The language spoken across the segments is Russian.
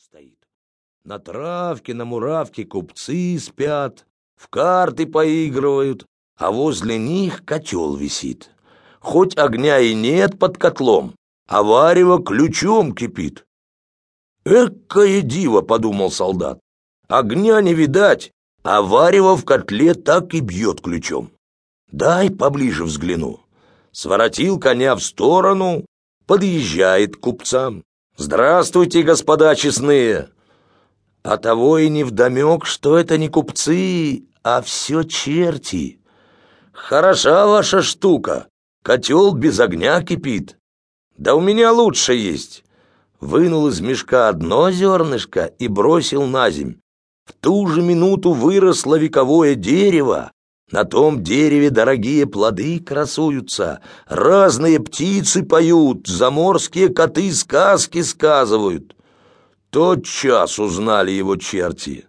стоит. На травке, на муравке купцы спят, в карты поигрывают, а возле них котел висит. Хоть огня и нет под котлом, а варево ключом кипит. «Экое диво!» — подумал солдат. «Огня не видать, а варево в котле так и бьет ключом. Дай поближе взгляну». Своротил коня в сторону, подъезжает к купцам. «Здравствуйте, господа честные!» А того и не вдомек, что это не купцы, а все черти. Хороша ваша штука, котел без огня кипит. Да у меня лучше есть. Вынул из мешка одно зернышко и бросил на земь. В ту же минуту выросло вековое дерево. На том дереве дорогие плоды красуются, разные птицы поют, заморские коты сказки сказывают. Тот час узнали его черти.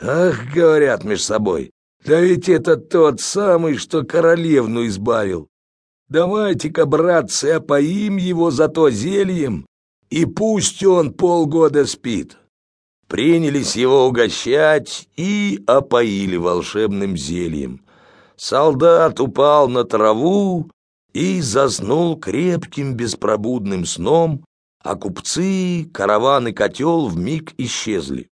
Ах, говорят меж собой, да ведь это тот самый, что королевну избавил. Давайте-ка, братцы, опоим его за то зельем, и пусть он полгода спит. Принялись его угощать и опоили волшебным зельем. Солдат упал на траву и заснул крепким беспробудным сном, а купцы, караван и котел вмиг исчезли.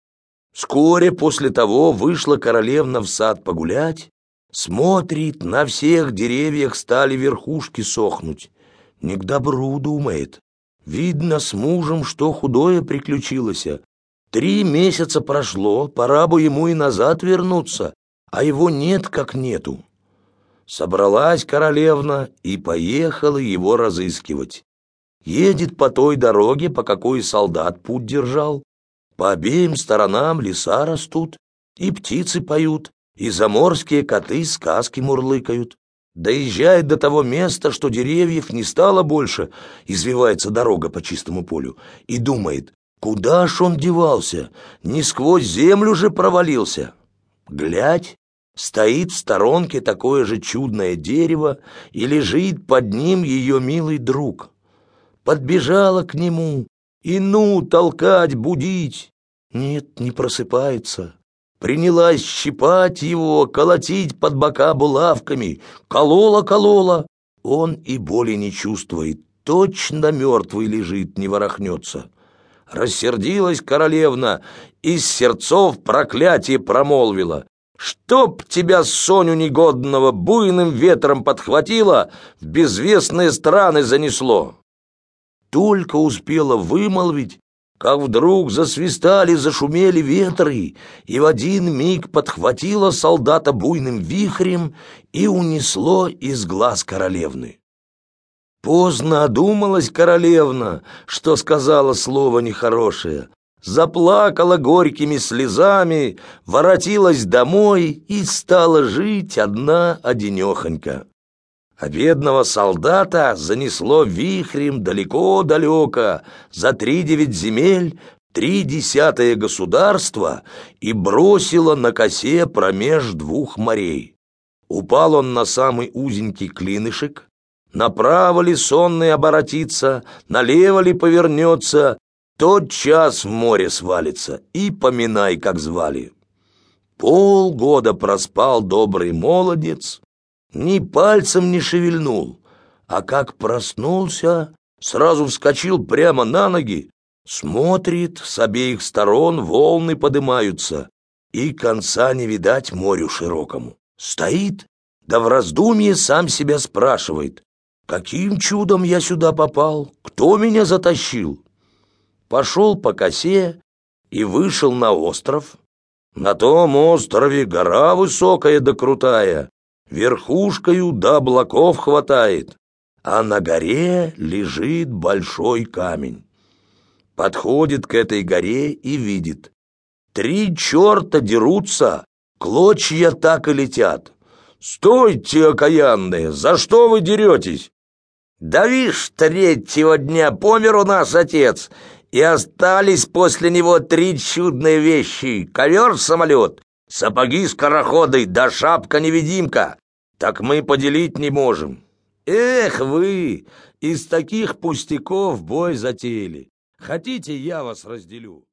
Вскоре после того вышла королевна в сад погулять, смотрит, на всех деревьях стали верхушки сохнуть. Не к добру думает. Видно, с мужем что худое приключилось. Три месяца прошло, пора бы ему и назад вернуться, а его нет как нету. Собралась королевна и поехала его разыскивать. Едет по той дороге, по какой солдат путь держал, по обеим сторонам леса растут, и птицы поют, и заморские коты сказки мурлыкают. Доезжает до того места, что деревьев не стало больше, извивается дорога по чистому полю, и думает, куда ж он девался, не сквозь землю же провалился. Глядь, стоит в сторонке такое же чудное дерево, и лежит под ним ее милый друг. Подбежала к нему, и ну, толкать, будить. Нет, не просыпается. Принялась щипать его, колотить под бока булавками. Колола-колола. Он и боли не чувствует. Точно мертвый лежит, не ворохнется. Рассердилась королевна, из сердцов проклятие промолвила. «Чтоб тебя, Соню негодного, буйным ветром подхватило, в безвестные страны занесло!» только успела вымолвить, как вдруг засвистали, зашумели ветры, и в один миг подхватило солдата буйным вихрем и унесло из глаз королевны. Поздно одумалась королевна, что сказала слово нехорошее, заплакала горькими слезами, воротилась домой и стала жить одна одинехонька а бедного солдата занесло вихрем далеко-далеко, за три девять земель, три десятое государства и бросило на косе промеж двух морей. Упал он на самый узенький клинышек, направо ли сонный оборотится, налево ли повернется, тот час в море свалится, и поминай, как звали. Полгода проспал добрый молодец, ни пальцем не шевельнул, а как проснулся, сразу вскочил прямо на ноги, смотрит, с обеих сторон волны подымаются, и конца не видать морю широкому. Стоит, да в раздумье сам себя спрашивает, каким чудом я сюда попал, кто меня затащил? Пошел по косе и вышел на остров. На том острове гора высокая да крутая, верхушкою до облаков хватает, а на горе лежит большой камень. Подходит к этой горе и видит. Три черта дерутся, клочья так и летят. «Стойте, окаянные! За что вы деретесь?» «Да вишь, третьего дня помер у нас отец, и остались после него три чудные вещи — ковер-самолет, Сапоги-скороходы да шапка-невидимка. Так мы поделить не можем. Эх вы, из таких пустяков бой затеяли. Хотите, я вас разделю?»